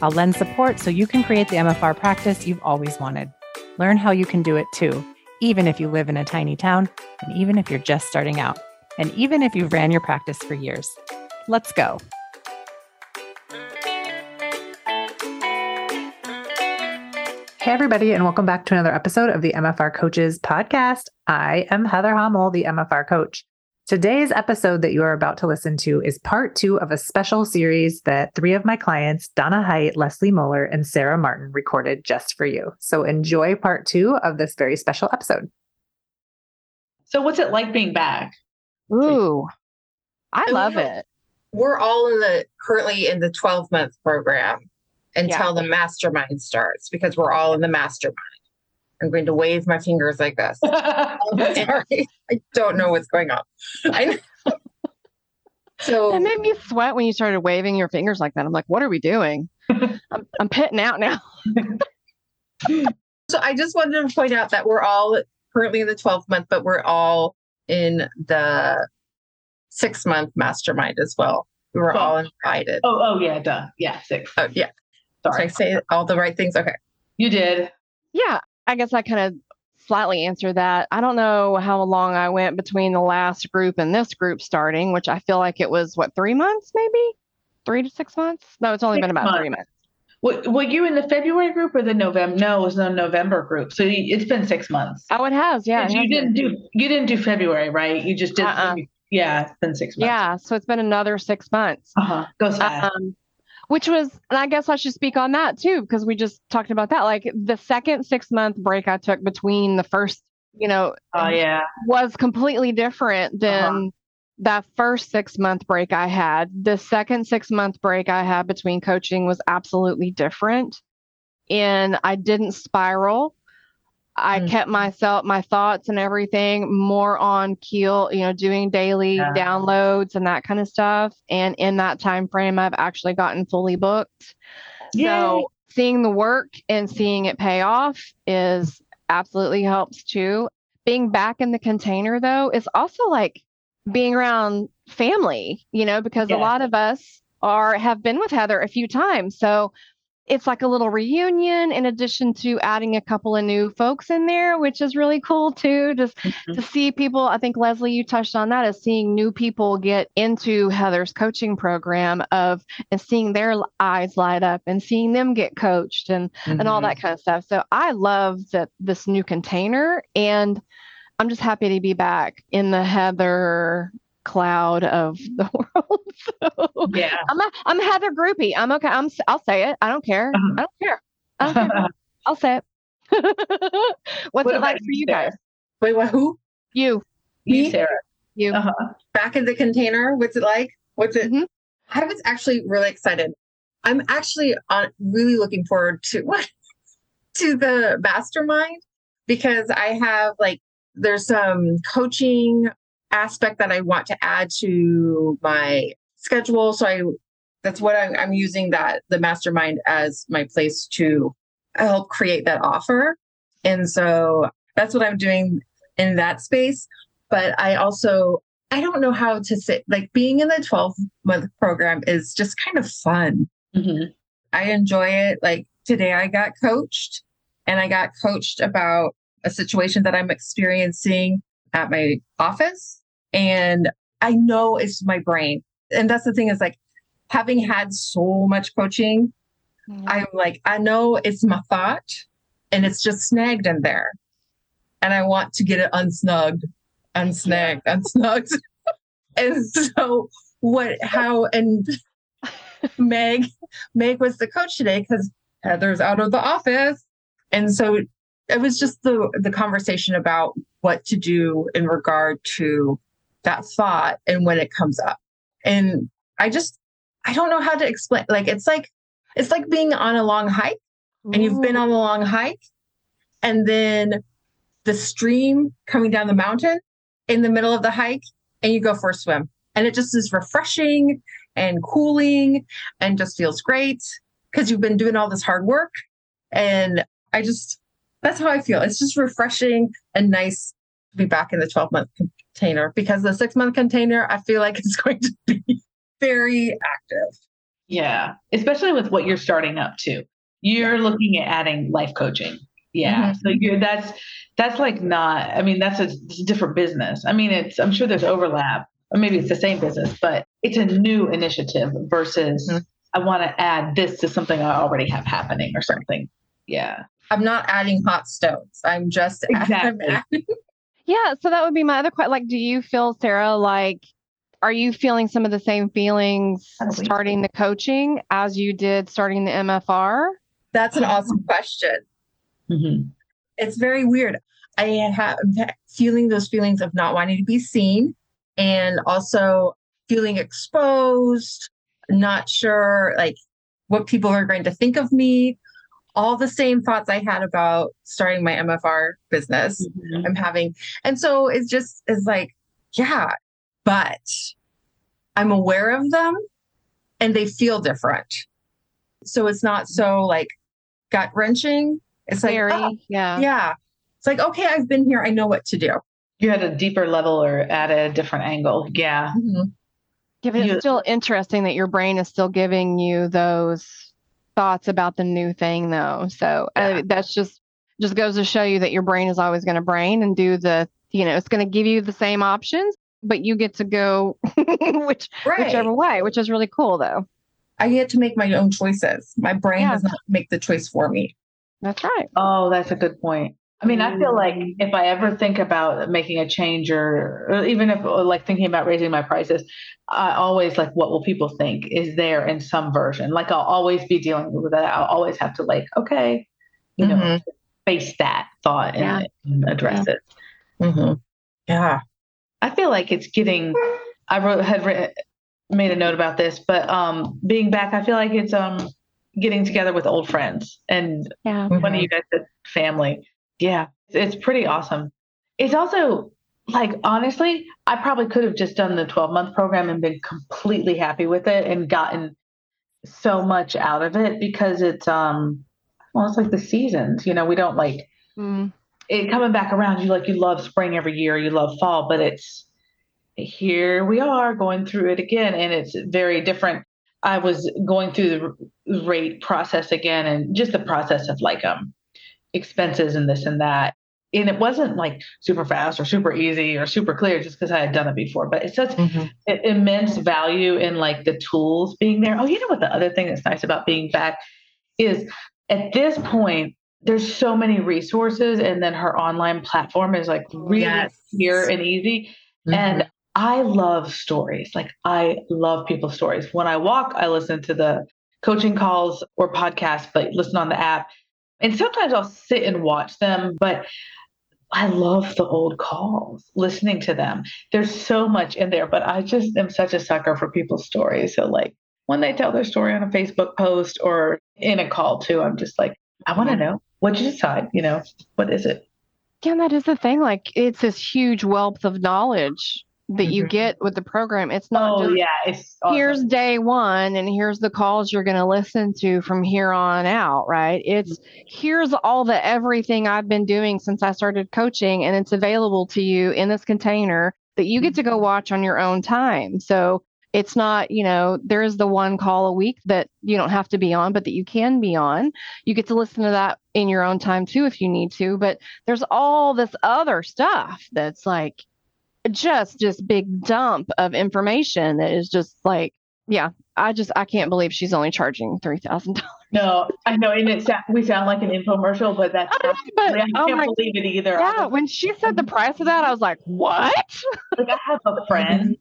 I'll lend support so you can create the MFR practice you've always wanted. Learn how you can do it too, even if you live in a tiny town, and even if you're just starting out, and even if you've ran your practice for years. Let's go. Hey, everybody, and welcome back to another episode of the MFR Coaches Podcast. I am Heather Hommel, the MFR coach. Today's episode that you are about to listen to is part two of a special series that three of my clients, Donna Height, Leslie Moeller, and Sara Martin, recorded just for you. So enjoy part two of this very special episode. So, what's it like being back? Ooh, I love it. We're all in the currently in the 12 month program until yeah. the mastermind starts because we're all in the mastermind. I'm going to wave my fingers like this. Um, sorry. I don't know what's going on. I know. so it made me sweat when you started waving your fingers like that. I'm like, what are we doing? I'm, I'm pitting out now. so I just wanted to point out that we're all currently in the 12th month, but we're all in the six month mastermind as well. We were all invited. Oh, oh yeah, duh. Yeah, six. Oh yeah. Sorry. Did I say all the right things? Okay. You did. Yeah, I guess I kind of flatly answer that. I don't know how long I went between the last group and this group starting, which I feel like it was what three months, maybe three to six months. No, it's only six been about months. three months. Were, were you in the February group or the November? No, it was the November group. So it's been six months. Oh, it has. Yeah. It you has didn't been. do you didn't do February, right? You just did. Uh-uh. Yeah, it's been six months. Yeah, so it's been another six months. Uh huh. Goes fast. Um, which was and i guess i should speak on that too because we just talked about that. Like the second six month break i took between the first you know oh yeah. was completely different than uh-huh. that first six month break i had. The second six month break i had between coaching was absolutely different and i didn't spiral I mm. kept myself, my thoughts and everything more on keel, you know, doing daily yeah. downloads and that kind of stuff. And in that time frame, I've actually gotten fully booked. Yay. So seeing the work and seeing it pay off is absolutely helps too. Being back in the container though is also like being around family, you know, because yeah. a lot of us are have been with Heather a few times. So it's like a little reunion in addition to adding a couple of new folks in there which is really cool too just mm-hmm. to see people i think leslie you touched on that is seeing new people get into heather's coaching program of and seeing their eyes light up and seeing them get coached and mm-hmm. and all that mm-hmm. kind of stuff so i love that this new container and i'm just happy to be back in the heather cloud of the world. so yeah, I'm a I'm Heather groupie. I'm okay. I'm I'll say it. I don't care. Uh-huh. I don't care. I don't care. I'll say it. What's what it like for you guys? Wait, what? Who? You. Me, Sara. You. Uh-huh. Back in the container. What's it like? What's it? Mm-hmm. I was actually really excited. I'm actually on really looking forward to what to the mastermind because I have like there's some coaching aspect that I want to add to my schedule. So I that's what I'm, I'm using that the mastermind as my place to help create that offer. And so that's what I'm doing in that space. But I also I don't know how to say like being in the 12 month program is just kind of fun. Mm-hmm. I enjoy it. Like today I got coached and I got coached about a situation that I'm experiencing at my office and I know it's my brain. And that's the thing is like having had so much coaching, mm-hmm. I'm like, I know it's my thought and it's just snagged in there. And I want to get it unsnugged, unsnagged, unsnugged. and so what how and Meg Meg was the coach today because Heather's out of the office. And so it was just the the conversation about what to do in regard to that thought and when it comes up. And I just, I don't know how to explain. Like, it's like, it's like being on a long hike and you've been on a long hike and then the stream coming down the mountain in the middle of the hike and you go for a swim and it just is refreshing and cooling and just feels great because you've been doing all this hard work and i just that's how i feel. It's just refreshing and nice to be back in the 12 month container because the six month container i feel like it's going to be very active. Yeah especially with what you're starting up to you're looking at adding life coaching. Yeah mm-hmm. so you're that's that's like not i mean that's a, a, different business. I mean it's i'm sure there's overlap or maybe it's the same business but it's a new initiative versus mm-hmm. i want to add this to something i already have happening or something. Yeah i'm not adding hot stones i'm just exactly. adding yeah so that would be my other question like do you feel sara like are you feeling some of the same feelings starting the coaching as you did starting the mfr that's an awesome question mm-hmm. it's very weird I have feeling those feelings of not wanting to be seen and also feeling exposed, not sure like what people are going to think of me. All the same thoughts I had about starting my MFR business, mm-hmm. I'm having. And so it's just is like, yeah, but I'm aware of them and they feel different. So it's not so like gut wrenching. It's like, oh, yeah. Yeah it's like, okay, I've been here. I know what to do. You had a deeper level or at a different angle. Yeah. Mm-hmm. Yeah, but it's still interesting that your brain is still giving you those thoughts about the new thing, though. So uh, yeah. uh, that's just just goes to show you that your brain is always going to brain and do the, you know, it's going to give you the same options, but you get to go which right. whichever way, which is really cool, though. I get to make my own choices. My brain yeah. does not make the choice for me. That's right. Oh, that's a good point. I mean, I feel like mm. if I ever think about making a change or, or, even if like thinking about raising my prices, I always like what will people think is there in some version. Like I'll always be dealing with that. I'll always have to like, okay, you mm-hmm. know, face that thought yeah. and, and, address yeah. it. Mm-hmm. Yeah. I feel like it's getting, I wrote, had written, made a note about this, but um, being back, I feel like it's um, getting together with old friends and yeah. one of mm-hmm. you guys said family yeah, it's pretty awesome. It's also like honestly, I probably could have just done the 12 month program and been completely happy with it and gotten so much out of it because it's um well it's like the seasons, you know, we don't like mm. it coming back around, you like you love spring every year, you love fall, but it's here we are going through it again and it's very different. I was going through the rate process again and just the process of like um expenses and this and that. And it wasn't like super fast or super easy or super clear just because I had done it before, but it's such mm-hmm. immense value in like the tools being there. Oh, you know what? The other thing that's nice about being back is at this point, there's so many resources, and then her online platform is like really yes. clear and easy. Mm-hmm. And I love stories. Like I love people's stories. When I walk, I listen to the coaching calls or podcasts, but listen on the app. And sometimes I'll sit and watch them, but I love the old calls, listening to them. There's so much in there, but I just am such a sucker for people's stories. So, like, when they tell their story on a Facebook post or in a call too, I'm just like, I want to know what you decide, you know, what is it? Yeah, and that is the thing. Like, it's this huge wealth of knowledge that you mm-hmm. get with the program. It's not oh, just yeah, it's awesome. here's day one and here's the calls you're going to listen to from here on out, right? It's mm-hmm. here's all the everything I've been doing since I started coaching and it's available to you in this container that you get to go mm-hmm. watch on your own time. So it's not, you know, there is the one call a week that you don't have to be on, but that you can be on. You get to listen to that in your own time too if you need to. But there's all this other stuff that's like, just just big dump of information that is just like yeah i just i can't believe she's only charging $3000 no i know and it we sound like an infomercial but that's but, i oh can't my, believe it either. Yeah when she said the price of that i was like what? Like i have a friend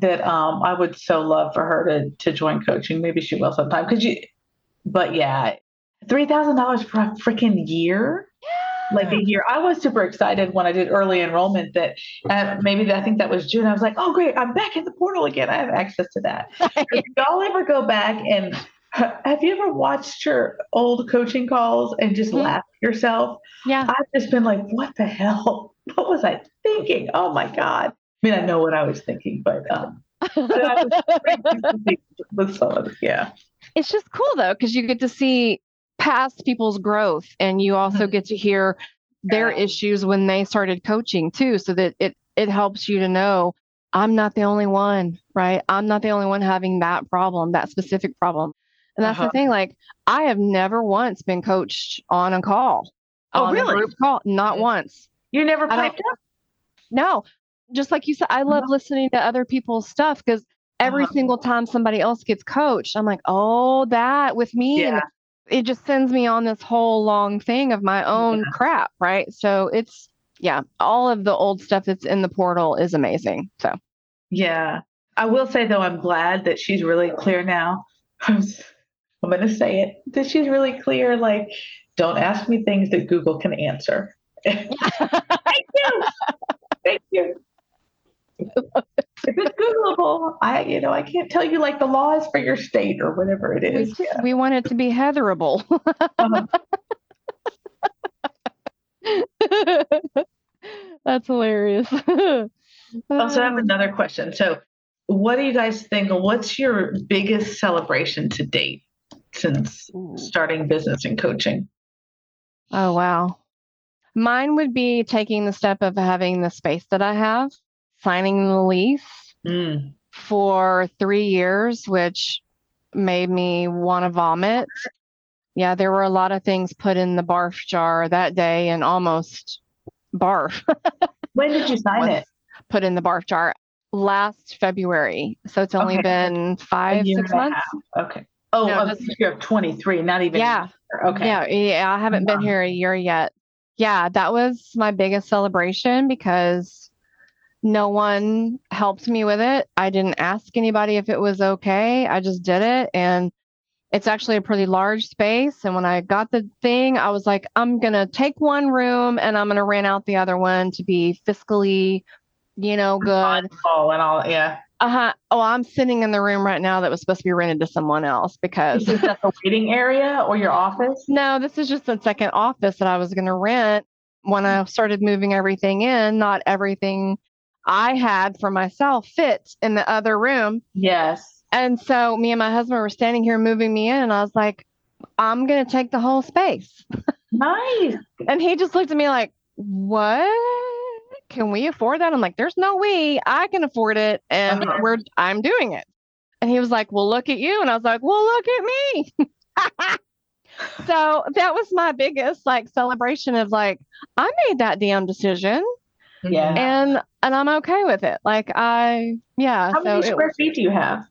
that um i would so love for her to to join coaching. Maybe she will sometime. Because you but yeah $3000 for a freaking year like a year. I was super excited when I did early enrollment that uh, maybe I think that was June. I was like, oh, great, I'm back in the portal again. I have access to that. if y'all ever go back and Have you ever watched your old coaching calls and just mm-hmm. laughed yourself? Yeah. I've just been like, what the hell? What was I thinking? Oh my God. I mean, I know what I was thinking, but um, with someone, yeah. It's just cool though, because you get to see past people's growth and you also mm-hmm. get to hear their issues when they started coaching too. So that it it helps you to know I'm not the only one, right? I'm not the only one having that problem, that specific problem. And that's uh-huh. the thing. Like, I have never once been coached on a call. Oh, really? group call, not once. You never piped up? No. Just like you said, I love uh-huh. listening to other people's stuff because every uh-huh. single time somebody else gets coached, I'm like, oh, that with me. Yeah. And it just sends me on this whole long thing of my own yeah. crap, right? So it's, yeah, all of the old stuff that's in the portal is amazing. So, yeah. I will say, though, I'm glad that she's really clear now. I'm going to say it that she's really clear. Like, don't ask me things that Google can answer. Thank you. Thank you. if it's Googleable, I you know I can't tell you like the laws for your state or whatever it is. We, yeah. we want it to be Heatherable. uh-huh. That's hilarious. I also, I have another question. So, what do you guys think? What's your biggest celebration to date? since starting business and coaching? Oh, wow. Mine would be taking the step of having the space that I have, signing the lease mm. for three years, which made me want to vomit. Yeah, there were a lot of things put in the barf jar that day and almost barf. when did you sign it? Put in the barf jar last February. So it's only okay. been five, six months. Okay. Oh, no, just, you're 23, not even. Yeah. Okay. Yeah. Yeah. I haven't been here a year yet. Yeah. That was my biggest celebration because no one helped me with it. I didn't ask anybody if it was okay. I just did it. And it's actually a pretty large space. And when I got the thing, I was like, I'm going to take one room and I'm going to rent out the other one to be fiscally, you know, good. Oh, and all, yeah. Uh huh. Oh, I'm sitting in the room right now that was supposed to be rented to someone else because. Is that the waiting area or your office? No, this is just the second office that I was going to rent when I started moving everything in. Not everything I had for myself fit in the other room. Yes. And so me and my husband were standing here moving me in, and I was like, I'm going to take the whole space. Nice. and he just looked at me like, What? can we afford that? I'm like, there's no way I can afford it. And uh-huh. we're, I'm doing it. And he was like, well, look at you. And I was like, well, look at me. so that was my biggest like celebration of like, I made that damn decision. Yeah. And, and I'm okay with it. Like I, yeah. How so many square feet do you have?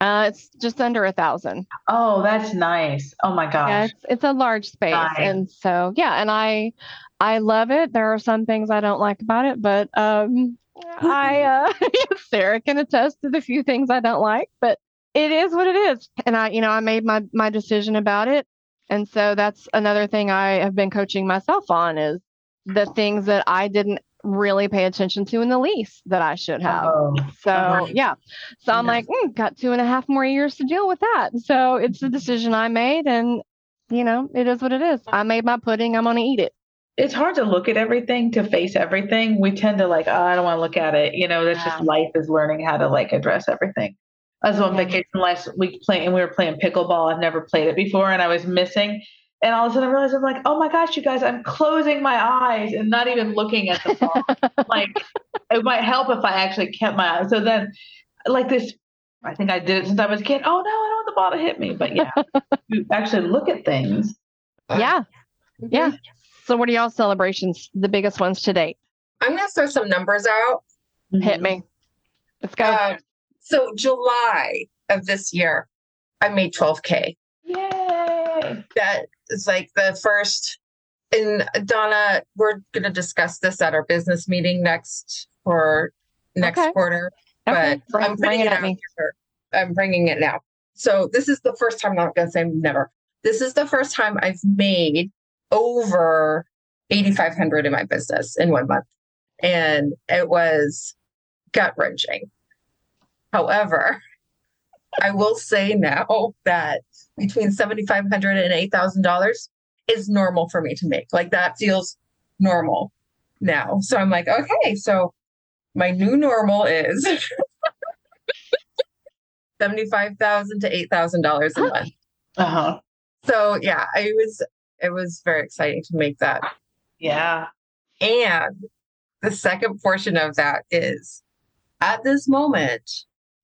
Uh, it's just under a thousand. Oh, that's nice. Oh my gosh. Yeah, it's, it's a large space. Nice. And so, yeah. And I, I love it. There are some things I don't like about it, but um, I uh, Sara can attest to the few things I don't like, but it is what it is. And I, you know, I made my my decision about it, and so that's another thing I have been coaching myself on is the things that I didn't really pay attention to in the lease that I should have. Oh, so uh-huh. yeah, so I'm like, mm, got two and a half more years to deal with that. So it's a decision I made, and you know, it is what it is. I made my pudding. I'm gonna eat it it's hard to look at everything to face everything we tend to like oh i don't want to look at it you know that's yeah. just life is learning how to like address everything i was on vacation last week playing and we were playing pickleball i've never played it before and i was missing and all of a sudden i realized i'm like oh my gosh you guys i'm closing my eyes and not even looking at the ball like it might help if i actually kept my eyes so then like this i think i did it since i was a kid oh no i don't want the ball to hit me but yeah you actually look at things yeah yeah so, what are y'all celebrations, the biggest ones to date? I'm going to throw some numbers out. Hit me. Let's go. Uh, so, July of this year, I made 12K. Yay. That is like the first. And uh, Donna, we're going to discuss this at our business meeting next for next okay. quarter. Okay. But I'm bringing it, it out. Here. I'm bringing it now. So this is the first time I'm not going to say never. This is the first time I've made over 8,500 in my business in one month. And it was gut wrenching. However, I will say now that between $7,500 and $8,000 is normal for me to make. Like that feels normal now. So I'm like, okay, so my new normal is 75,000 to $8,000 a month. Uh-huh. So yeah, I was it was very exciting to make that. Yeah. And the second portion of that is at this moment,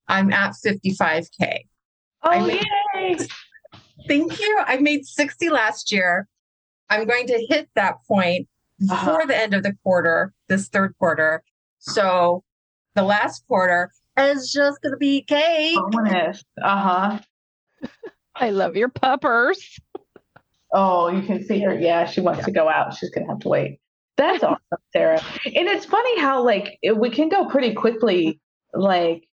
I'm at 55K. Oh, made, yay. Thank you. I made 60 last year. I'm going to hit that point uh-huh. before the end of the quarter, this third quarter. So the last quarter is just going to be cake. Uh huh. I love your puppers. Oh, you can see her. Yeah, she wants yeah. to go out. She's going to have to wait. That's awesome, Sara. And it's funny how like we can go pretty quickly, like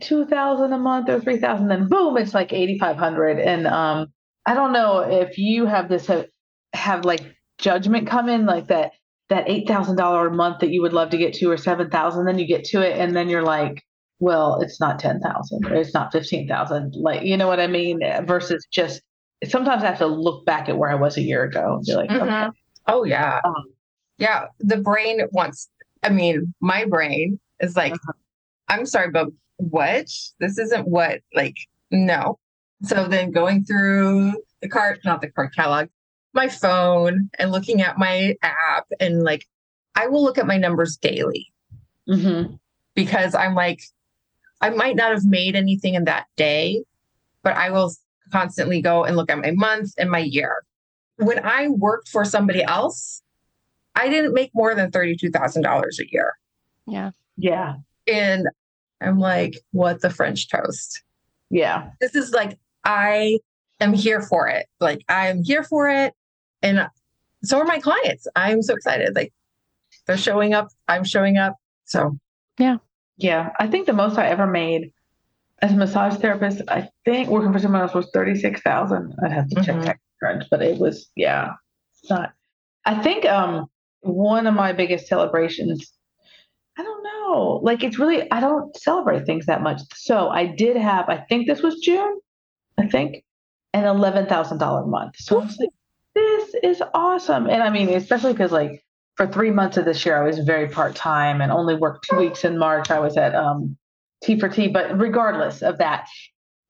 two thousand a month or three thousand, then boom, it's like eighty five hundred. And um, I don't know if you have this have, have like judgment come in like that that eight thousand dollar a month that you would love to get to or seven thousand, then you get to it and then you're like, well, it's not ten thousand or it's not fifteen thousand. Like you know what I mean? Versus just sometimes I have to look back at where I was a year ago and be like, mm-hmm. okay. Oh yeah. Um, yeah. The brain wants I mean, my brain is like, uh-huh. I'm sorry, but what? This isn't what like no. So then going through the cart, not the cart catalog, my phone and looking at my app and like I will look at my numbers daily mm-hmm. because I'm like, I might not have made anything in that day, but I will constantly go and look at my month and my year. When I worked for somebody else, I didn't make more than $32,000 a year. Yeah. Yeah. And I'm like, what the French toast? Yeah. This is like, I am here for it. Like, I'm here for it. And so are my clients. I'm so excited. Like they're showing up. I'm showing up. So yeah. Yeah. I think the most I ever made as a massage therapist, I think working for someone else was 36,000. I'd have to check mm-hmm. crunch, but it was, yeah, it's not. I think um one of my biggest celebrations, I don't know, like it's really, I don't celebrate things that much. So I did have, I think this was June, I think, an $11,000 month. So I was like, this is awesome. And I mean, especially because like for three months of this year, I was very part time and only worked two weeks in March. I was at um, T for T, but regardless of that.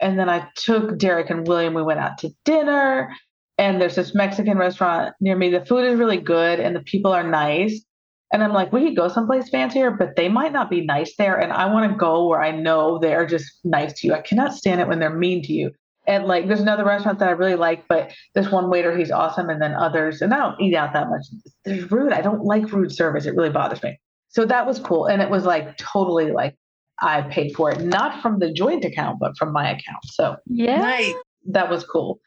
And then I took Derek and William, we went out to dinner. And there's this Mexican restaurant near me. The food is really good and the people are nice. And I'm like, we could go someplace fancier, but they might not be nice there. And I want to go where I know they're just nice to you. I cannot stand it when they're mean to you and like there's another restaurant that I really like, but this one waiter he's awesome, and then others, and I don't eat out that much. They're rude. I don't like rude service. It really bothers me. So that was cool, and it was like totally like I paid for it, not from the joint account, but from my account. So yeah, nice. that was cool.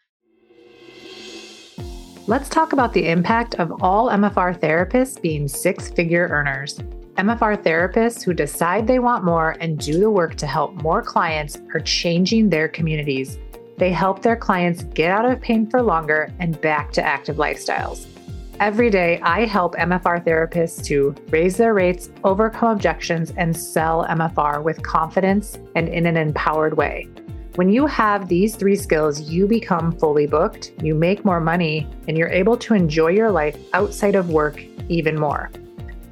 Let's talk about the impact of all MFR therapists being six figure earners. MFR therapists who decide they want more and do the work to help more clients are changing their communities they help their clients get out of pain for longer and back to active lifestyles. Every day, I help MFR therapists to raise their rates, overcome objections, and sell MFR with confidence and in an empowered way. When you have these three skills, you become fully booked, you make more money, and you're able to enjoy your life outside of work even more.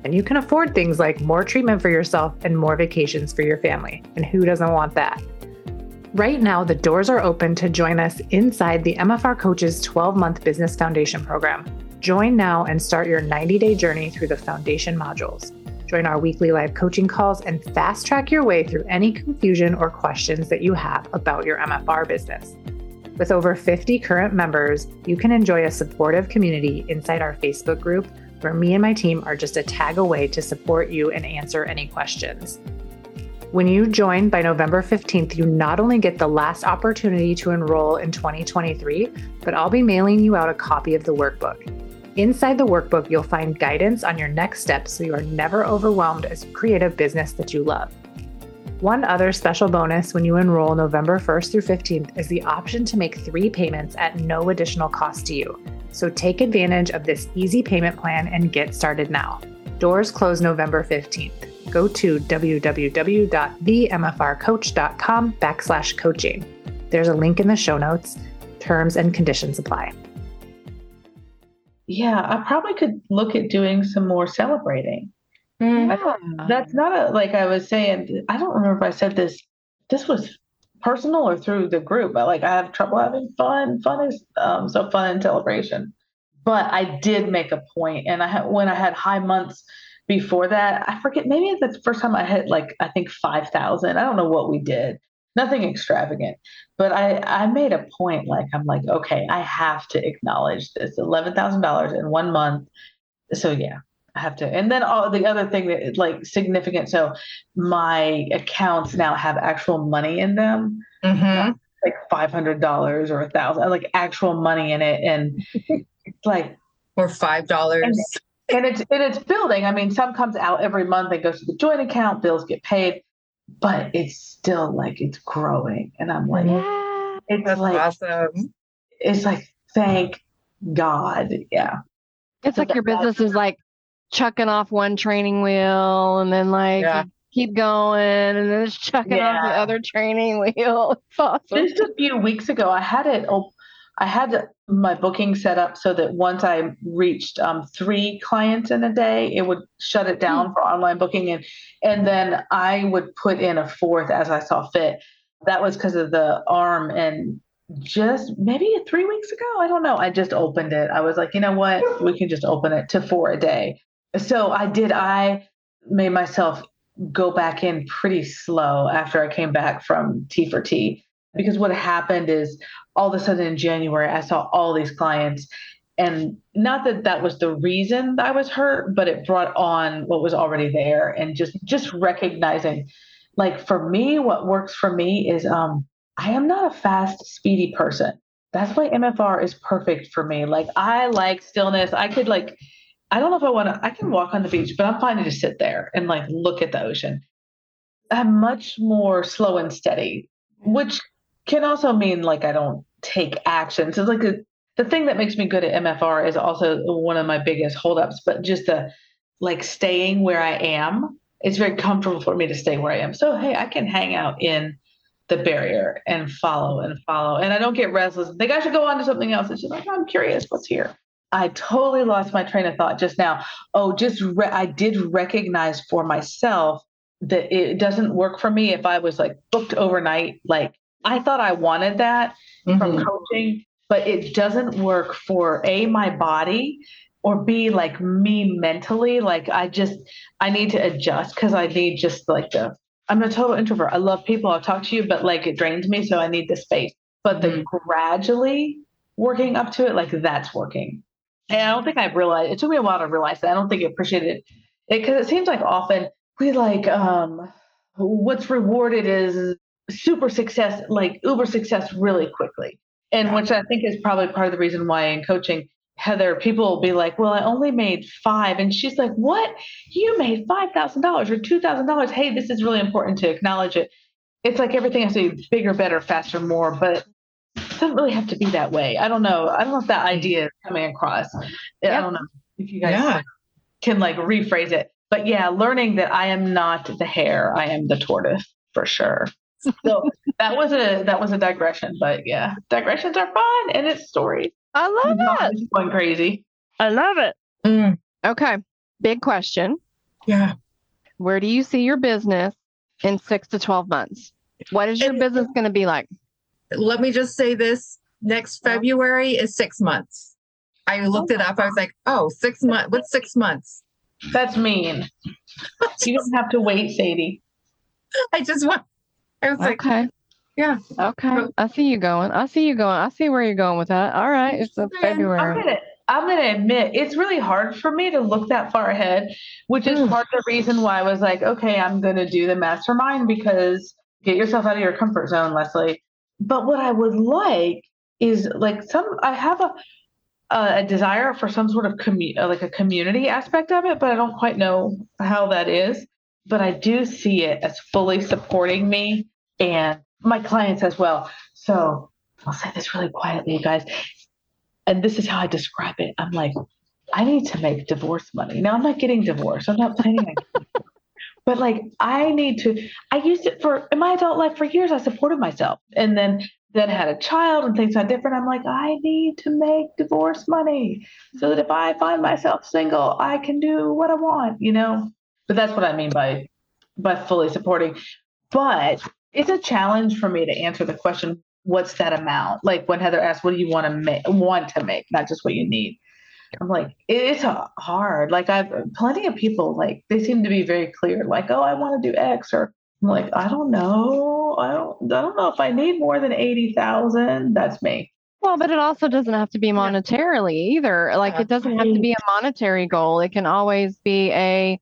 And you can afford things like more treatment for yourself and more vacations for your family. And who doesn't want that? Right now, the doors are open to join us inside the MFR Coaches 12 month business foundation program. Join now and start your 90 day journey through the foundation modules. Join our weekly live coaching calls and fast track your way through any confusion or questions that you have about your MFR business. With over 50 current members, you can enjoy a supportive community inside our Facebook group where me and my team are just a tag away to support you and answer any questions. When you join by November 15th, you not only get the last opportunity to enroll in 2023, but I'll be mailing you out a copy of the workbook. Inside the workbook, you'll find guidance on your next steps so you are never overwhelmed as you create a business that you love. One other special bonus when you enroll November 1st through 15th is the option to make three payments at no additional cost to you. So take advantage of this easy payment plan and get started now. Doors close November 15th go to www.themfrcoach.com backslash coaching. There's a link in the show notes. Terms and conditions apply. Yeah, I probably could look at doing some more celebrating. Mm-hmm. I, that's not a, like I was saying, I don't remember if I said this. This was personal or through the group, but like I have trouble having fun. Fun is um, so fun and celebration. But I did make a point, and I had when I had high months before that, I forget. Maybe that's the first time I hit like I think five thousand. I don't know what we did. Nothing extravagant, but I I made a point. Like I'm like, okay, I have to acknowledge this eleven thousand dollars in one month. So yeah, I have to. And then all the other thing that like significant. So my accounts now have actual money in them. Mm-hmm. Like five hundred dollars or a thousand, like actual money in it, and it's like or five dollars. And, and it's and it's building. I mean, some comes out every month and goes to the joint account. Bills get paid, but it's still like it's growing, and I'm like, yeah, it's That's like awesome. It's like thank God, yeah. It's like your business is like chucking off one training wheel and then like yeah. keep going and then it's chucking yeah. off the other training wheel. It's awesome. Just a few weeks ago, I had it. I had my booking set up so that once I reached um, three clients in a day, it would shut it down mm. for online booking, and and then I would put in a fourth as I saw fit. That was because of the arm and just maybe three weeks ago. I don't know. I just opened it. I was like, you know what? We can just open it to four a day. So I did. I made myself go back in pretty slow after I came back from T for T because what happened is all of a sudden in January I saw all these clients. And not that that was the reason I was hurt but it brought on what was already there and just just recognizing like for me what works for me is um I am not a fast speedy person. That's why MFR is perfect for me. Like I like stillness. I could like I don't know if I want to, I can walk on the beach, but I'm fine to just sit there and like look at the ocean. I'm much more slow and steady, which can also mean like I don't take action. So like a, the thing that makes me good at MFR is also one of my biggest holdups, but just the like staying where I am. It's very comfortable for me to stay where I am. So hey, I can hang out in the barrier and follow and follow. And I don't get restless think I should go on to something else. It's just like, I'm curious what's here. I totally lost my train of thought just now. Oh, just re- I did recognize for myself that it doesn't work for me if I was like booked overnight. Like I thought I wanted that mm-hmm. from coaching, but it doesn't work for A, my body, or B, like me mentally. Like I just, I need to adjust because I need just like the, I'm a total introvert. I love people. I'll talk to you, but like it drains me. So I need the space. But the mm-hmm. gradually working up to it, like that's working. And I don't think I've realized it took me a while to realize that. I don't think I appreciated it because it, it seems like often we like um what's rewarded is super success, like uber success really quickly. And which I think is probably part of the reason why in coaching, Heather, people will be like, Well, I only made five. And she's like, What? You made five thousand dollars or two thousand dollars. Hey, this is really important to acknowledge it. It's like everything has to be bigger, better, faster, more. But it doesn't really have to be that way. I don't know. I don't know if that idea is coming across. Yep. I don't know if you guys yeah. can like rephrase it. But yeah, learning that I am not the hare, I am the tortoise for sure. So that was a that was a digression, but yeah, digressions are fun and it's stories. I love it. Going crazy. I love it. Mm. Okay, big question. Yeah. Where do you see your business in six to twelve months? What is your business going to be like? let me just say this next February is six months. I looked it up. I was like, oh, six months. What's six months? That's mean. you don't have to wait, Sadie. I just want, I was like, okay. Yeah. Okay. I see you going. I see you going. I see where you're going with that. All right. It's February. I'm gonna, I'm gonna admit it's really hard for me to look that far ahead, which is mm. part of the reason why I was like, okay, I'm gonna do the mastermind because get yourself out of your comfort zone, Leslie. But what I would like is like some I have a a desire for some sort of commu- like a community aspect of it, but I don't quite know how that is. But I do see it as fully supporting me and my clients as well. So I'll say this really quietly, you guys. And this is how I describe it. I'm like, I need to make divorce money. Now I'm not getting divorced. I'm not planning on but like I need to I used it for in my adult life for years I supported myself and then then had a child and things got different. I'm like, I need to make divorce money so that if I find myself single, I can do what I want, you know? But that's what I mean by by fully supporting. But it's a challenge for me to answer the question, what's that amount? Like when Heather asked, what do you want to make want to make, not just what you need. I'm like, it's hard. Like I've plenty of people like they seem to be very clear, like, oh, I want to do X, or I'm like, I don't know, I don't, I don't know if I need more than eighty thousand. That's me. Well, but it also doesn't have to be monetarily either. Like it doesn't have to be a monetary goal. It can always be a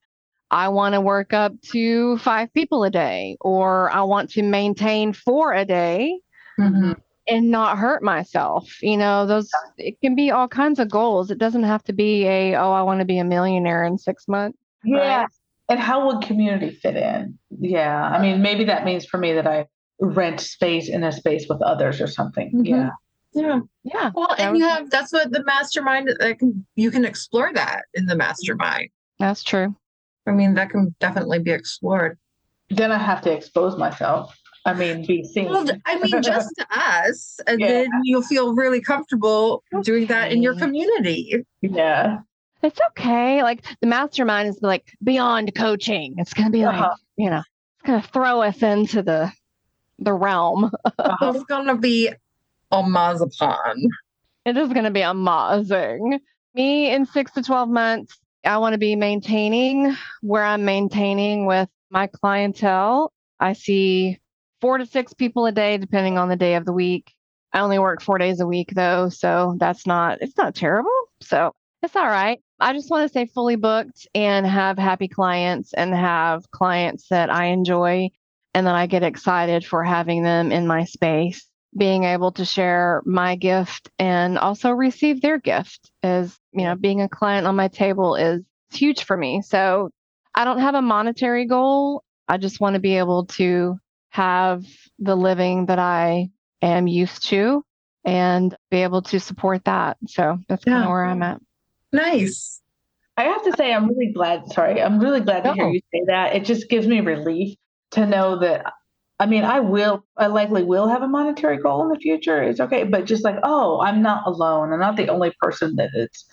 I want to work up to five people a day, or I want to maintain four a day. Mm-hmm and not hurt myself. You know, those it can be all kinds of goals. It doesn't have to be a oh, I want to be a millionaire in six months. Yeah. And how would community fit in? Yeah. I mean, maybe that means for me that I rent space in a space with others or something. Mm-hmm. Yeah. Yeah. Yeah. Well, and you have that's what the mastermind that can you can explore that in the mastermind. That's true. I mean, that can definitely be explored. Then I have to expose myself. I mean, be seen. Well, I mean, just to us, and yeah. then you'll feel really comfortable doing that in your community. Yeah. It's okay. Like the mastermind is like beyond coaching. It's going to be like, uh-huh. you know, it's going to throw us into the the realm. Uh-huh. it's going to be amazing. It is going to be amazing. Me in six to 12 months, I want to be maintaining where I'm maintaining with my clientele. I see four to six people a day, depending on the day of the week. I only work four days a week though, so that's not it's not terrible. So it's all right. I just want to stay fully booked and have happy clients and have clients that I enjoy and that I get excited for having them in my space. Being able to share my gift and also receive their gift is, you know, being a client on my table is huge for me. So I don't have a monetary goal. I just want to be able to have the living that I am used to and be able to support that. So that's kind of where I'm at. Nice. I have to say, I'm really glad. Sorry, I'm really glad to hear you say that. It just gives me relief to know that. I mean, I will, I likely will have a monetary goal in the future. It's okay. But just like, oh, I'm not alone. I'm not the only person that it's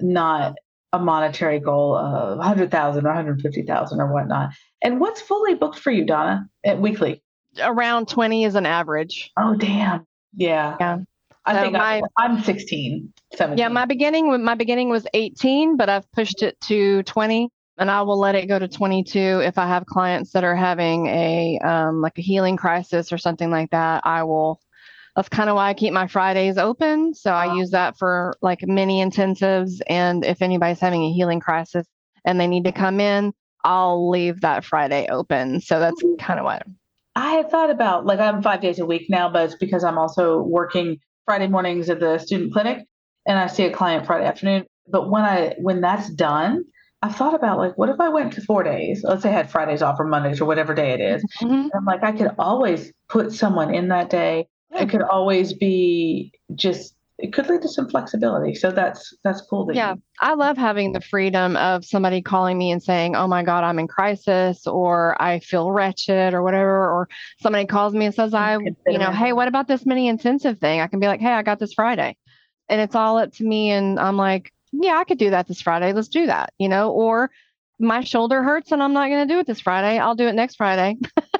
not a monetary goal of 100,000 or 150,000 or whatnot. And what's fully booked for you, Donna, at weekly? Around 20 is an average. Oh, damn. Yeah. Yeah. I so think my, I'm, I'm 16, 17. Yeah, my beginning my beginning was 18, but I've pushed it to 20 and I will let it go to 22 if I have clients that are having a um, like a healing crisis or something like that. I will that's kind of why I keep my Fridays open. So I use that for like mini intensives. And if anybody's having a healing crisis and they need to come in, I'll leave that Friday open. So that's kind of what I had thought about. Like I'm five days a week now, but it's because I'm also working Friday mornings at the student clinic and I see a client Friday afternoon. But when I when that's done, I've thought about like, what if I went to four days? Let's say I had Fridays off or Mondays or whatever day it is. Mm-hmm. I'm like, I could always put someone in that day it could always be just it could lead to some flexibility. So that's that's cool. That yeah, you- I love having the freedom of somebody calling me and saying, "Oh my God, I'm in crisis," or "I feel wretched," or whatever. Or somebody calls me and says, "I, you know, hey, what about this mini intensive thing?" I can be like, "Hey, I got this Friday," and it's all up to me. And I'm like, "Yeah, I could do that this Friday. Let's do that," you know. Or my shoulder hurts and I'm not going to do it this Friday. I'll do it next Friday.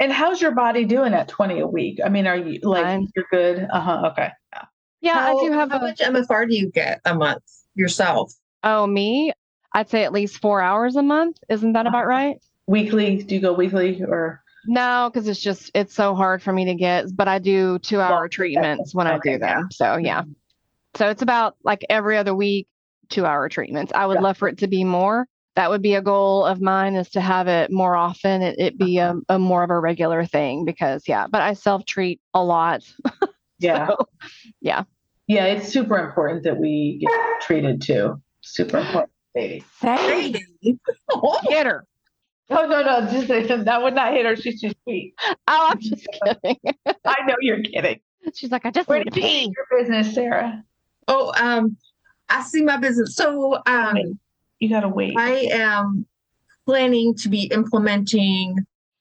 And how's your body doing at 20 a week? I mean, are you like Fine. you're good? Uh-huh. Okay. Yeah, yeah how, I do have how a, much MFR do you get a month yourself? Oh, me? I'd say at least four hours a month. Isn't that about uh-huh. right? Weekly? Do you go weekly or no, because it's just it's so hard for me to get. But I do two hour well, treatments when okay, I do them. So yeah. Mm-hmm. So it's about like every other week, two hour treatments. I would yeah. love for it to be more, that would be a goal of mine is to have it more often it, it be a, a, more of a regular thing because yeah but i self treat a lot yeah so, yeah yeah it's super important that we get treated too super important baby hey. hit her Oh no, no, just that would not hit her. She's too sweet. Oh, I'm just kidding. I know you're kidding. She's like, I just Where need to pee. Your business, Sara. Oh, um, I see my business. So, um, you got to wait. I am planning to be implementing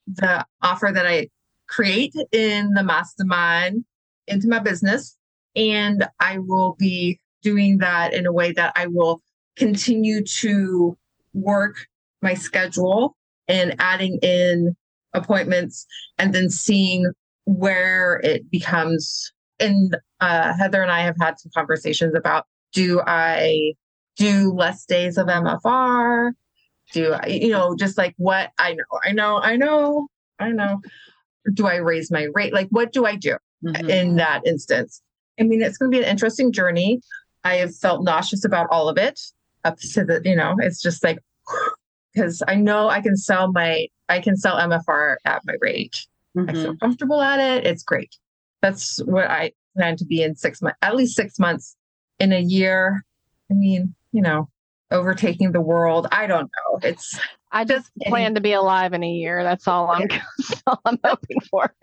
the offer that I create in the mastermind into my business. And I will be doing that in a way that I will continue to work my schedule and adding in appointments and then seeing where it becomes. And uh, Heather and I have had some conversations about do I do less days of MFR? Do I, you know, just like what I know, I know, I know, I know. Do I raise my rate? Like, what do I do mm-hmm. in that instance? I mean, it's going to be an interesting journey. I have felt nauseous about all of it up to the, you know, it's just like, because I know I can sell my, I can sell MFR at my rate. Mm-hmm. I feel mm-hmm. comfortable at it. It's great. That's what I plan to be in six months, at least six months in a year. I mean, you know, overtaking the world. I don't know. It's I just plan to be alive in a year. That's all I'm that's all I'm hoping for.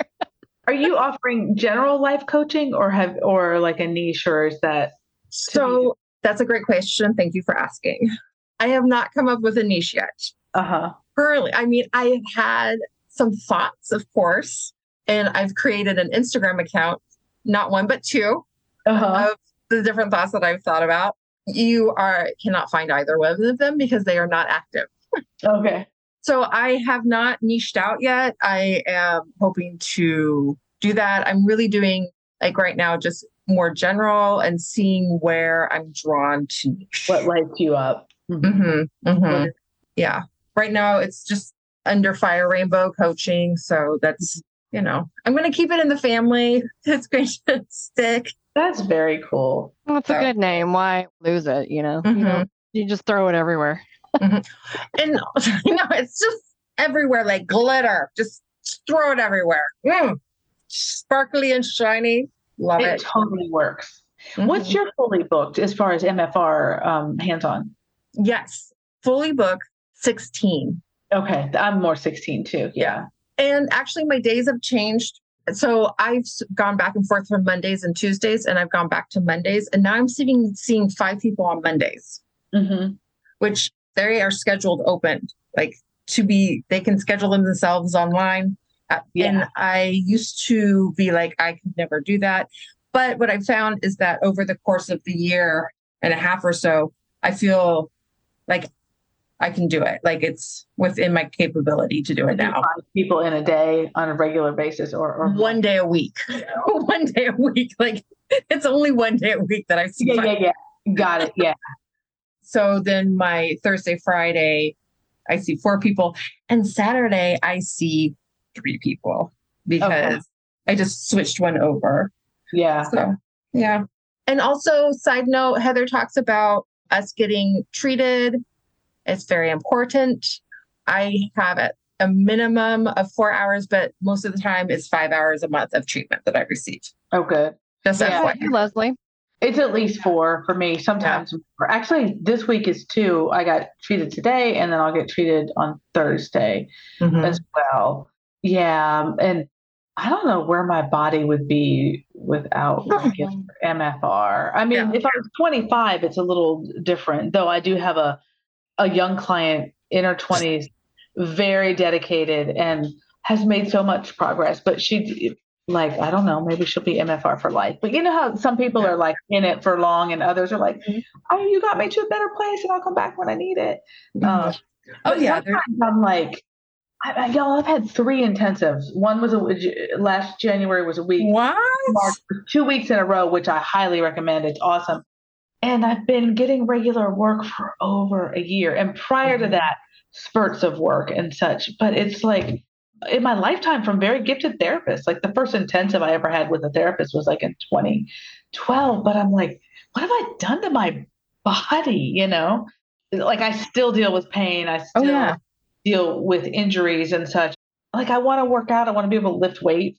Are you offering general life coaching or have or like a niche or is that so that's a great question. Thank you for asking. I have not come up with a niche yet. Uh-huh. Currently, I mean, I have had some thoughts, of course, and I've created an Instagram account, not one but 2 uh-huh. of the different thoughts that I've thought about you are cannot find either one of them because they are not active. okay. So I have not niched out yet. I am hoping to do that. I'm really doing like right now just more general and seeing where I'm drawn to niche. What lights you up? Mm-hmm. Mm-hmm. Yeah. Right now it's just under fire rainbow coaching. So that's you know, I'm going to keep it in the family. It's going to stick. That's very cool. Well, it's so. a good name. Why lose it? You know, mm-hmm. you know, you just throw it everywhere. Mm-hmm. And you know, it's just everywhere like glitter. Just throw it everywhere. Mm. Sparkly and shiny. Love it. It totally works. Mm-hmm. What's your fully booked as far as MFR um, hands on? Yes, fully booked 16. Okay, I'm more 16 too. Yeah. And actually, my days have changed. So I've gone back and forth from Mondays and Tuesdays, and I've gone back to Mondays. And now I'm seeing seeing five people on Mondays, mm-hmm. which they are scheduled open, like to be. They can schedule them themselves online. Uh, yeah. And I used to be like, I could never do that. But what I've found is that over the course of the year and a half or so, I feel like I can do it. Like it's within my capability to do it now. people in a day on a regular basis or, or one day a week. one day a week. Like it's only one day a week that I see. Yeah, yeah, yeah. Got it. Yeah. so then my Thursday, Friday, I see four people. And Saturday I see three people because okay. I just switched one over. Yeah. So yeah. And also, side note, Heather talks about us getting treated it's very important. I have a, a minimum of four hours, but most of the time it's five hours a month of treatment that I receive. Oh, good. Just yeah, Leslie. It's at least four for me. Sometimes yeah. Actually, this week is two. I got treated today, and then I'll get treated on Thursday mm-hmm. as well. Yeah, and I don't know where my body would be without MFR. I mean, yeah. if I was 25, it's a little different. Though I do have a a young client in her 20s, very dedicated and has made so much progress. But she, like, I don't know, maybe she'll be MFR for life. But you know how some people are like in it for long and others are like, mm-hmm. oh, you got me to a better place and I'll come back when I need it. Mm-hmm. Uh, oh, yeah. I'm like, I, I, y'all, I've had three intensives. One was a last January was a week. What? Two weeks in a row, which I highly recommend. It's awesome. And I've been getting regular work for over a year. And prior to mm-hmm. that, spurts of work and such. But it's like in my lifetime from very gifted therapists. Like the first intensive I ever had with a therapist was like in 2012. But I'm like, what have I done to my body? You know, like I still deal with pain. I oh, still oh, yeah. deal with injuries and such. Like I want to work out. I want to be able to lift weight,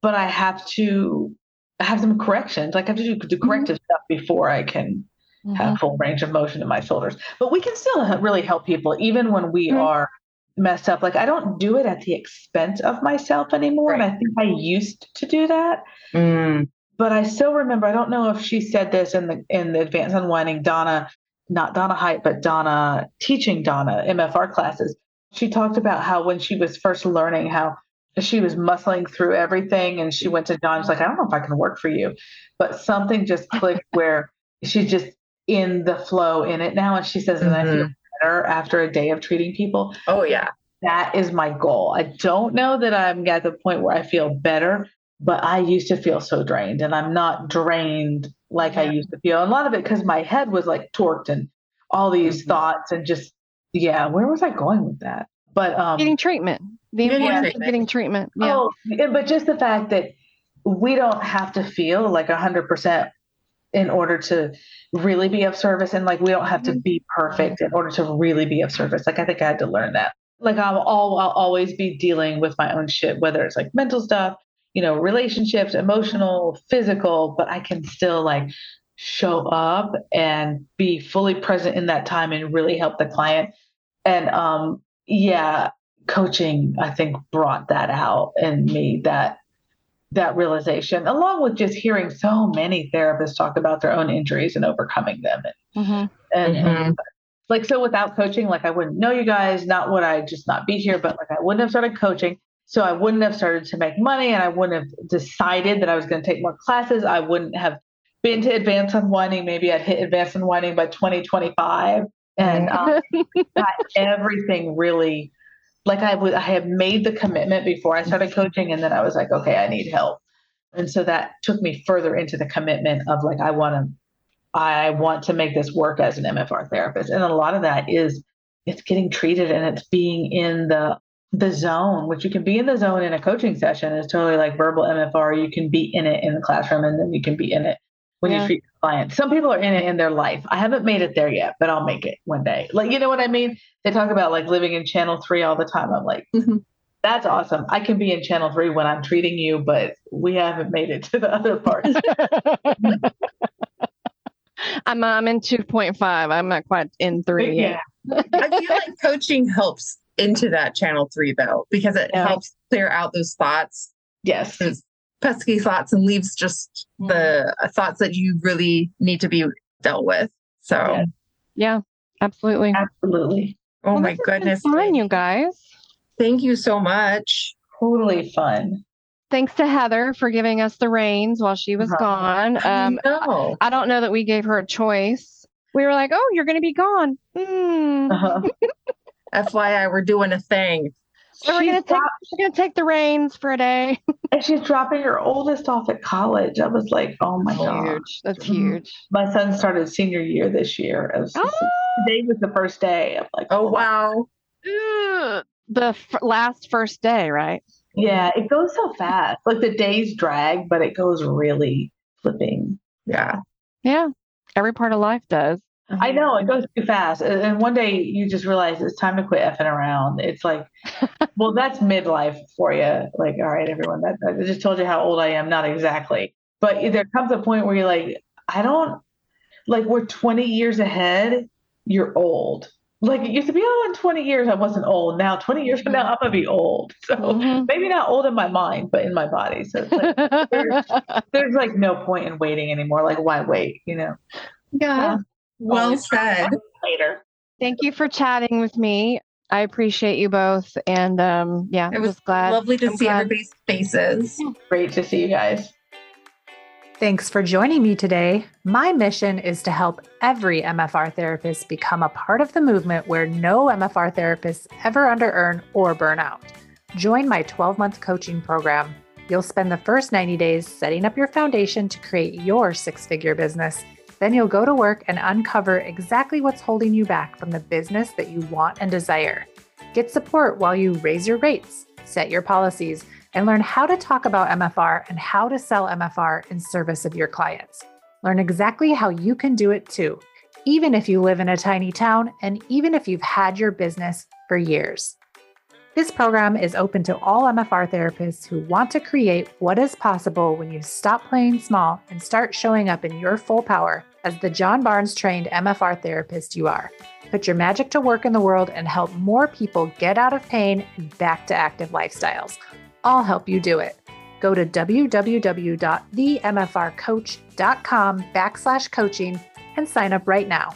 but I have to have some corrections. Like I have to do the mm-hmm. corrective mm-hmm. stuff before I can mm-hmm. have full range of motion in my shoulders. But we can still really help people even when we mm-hmm. are messed up. Like I don't do it at the expense of myself anymore. Right. And I think I used to do that. Mm. But I still remember, I don't know if she said this in the in the advanced unwinding Donna, not Donna Height, but Donna teaching Donna MFR classes. She talked about how when she was first learning how she was muscling through everything and she went to John. She's like, I don't know if I can work for you. But something just clicked where she's just in the flow in it now. And she says, mm-hmm. and I feel mm-hmm. better after a day of treating people. Oh, yeah. That is my goal. I don't know that I'm at the point where I feel better, but I used to feel so drained and I'm not drained like yeah. I used to feel. And a lot of it because my head was like torqued and all these mm-hmm. thoughts and just, yeah, where was I going with that? But um, getting treatment, the importance treatment. of getting treatment. Yeah. Oh, but just the fact that we don't have to feel like 100% in order to really be of service and like we don't have to mm-hmm. be perfect in order to really be of service like i think i had to learn that like i'll, all, I'll always be dealing with my own shit whether it's like mental stuff you know relationships emotional physical but i can still like show up and be fully present in that time and really help the client and um yeah coaching i think brought that out in me that that realization, along with just hearing so many therapists talk about their own injuries and overcoming them. And, mm-hmm. and, mm-hmm. and, like, so without coaching, like, I wouldn't know you guys, not would I just not be here, but like, I wouldn't have started coaching. So I wouldn't have started to make money and I wouldn't have decided that I was going to take more classes. I wouldn't have been to advanced unwinding. Maybe I'd hit advanced unwinding by 2025. And um, everything really like I would I have made the commitment before I started coaching and then I was like, okay, I need help. And so that took me further into the commitment of like I want to I want to make this work as an MFR therapist. And a lot of that is it's getting treated and it's being in the the zone, which you can be in the zone in a coaching session is totally like verbal MFR. You can be in it in the classroom and then you can be in it when yeah. you treat clients. Some people are in it in their life. I haven't made it there yet, but I'll make it one day. Like, you know what I mean? They talk about like living in channel three all the time. I'm like, mm-hmm. that's awesome. I can be in channel three when I'm treating you, but we haven't made it to the other parts. I'm, I'm in 2.5. I'm not quite in three yeah. I feel like coaching helps into that channel three though, because it yeah. helps clear out those thoughts. Yes pesky thoughts and leaves just the thoughts that you really need to be dealt with. So, yeah, yeah absolutely. Absolutely. Oh well, my goodness. Fun, you guys. Thank you so much. Totally fun. Thanks to Heather for giving us the reins while she was gone. Um, I, I don't know that we gave her a choice. We were like, oh, you're going to be gone. Mm. Uh-huh. FYI, we're doing a thing. So we're gonna, take, we're gonna take the reins for a day. and she's dropping her oldest off at college. I was like, oh my god, that's huge. My son started senior year this year. Was oh. Today was the first day. I'm like, oh, oh wow, the f- last first day, right? Yeah, it goes so fast. Like the days drag, but it goes really flipping. Yeah, yeah. Every part of life does. I know it goes too fast. And one day you just realize it's time to quit effing around. It's like, well, that's midlife for you. Like, all right, everyone, that, that, I just told you how old I am. Not exactly. But there comes a point where you're like, I don't, like, we're 20 years ahead. You're old. Like it used to be, oh, in 20 years I wasn't old. Now, 20 years from now, I'm going to be old. So mm-hmm. maybe not old in my mind, but in my body. So like, there's, there's like no point in waiting anymore. Like, why wait, you know? Yeah. Well said. Later. Thank you for chatting with me. I appreciate you both. And um, yeah, it was glad. Lovely to I'm see glad. everybody's faces. Great to see you guys. Thanks for joining me today. My mission is to help every MFR therapist become a part of the movement where no MFR therapists ever under earn or burn out. Join my 12 month coaching program. You'll spend the first 90 days setting up your foundation to create your six figure business then you'll go to work and uncover exactly what's holding you back from the business that you want and desire. Get support while you raise your rates, set your policies, and learn how to talk about MFR and how to sell MFR in service of your clients. Learn exactly how you can do it too, even if you live in a tiny town and even if you've had your business for years. This program is open to all MFR therapists who want to create what is possible when you stop playing small and start showing up in your full power as the John Barnes trained MFR therapist you are. Put your magic to work in the world and help more people get out of pain and back to active lifestyles. I'll help you do it. Go to www.themfrcoach.com backslash coaching and sign up right now.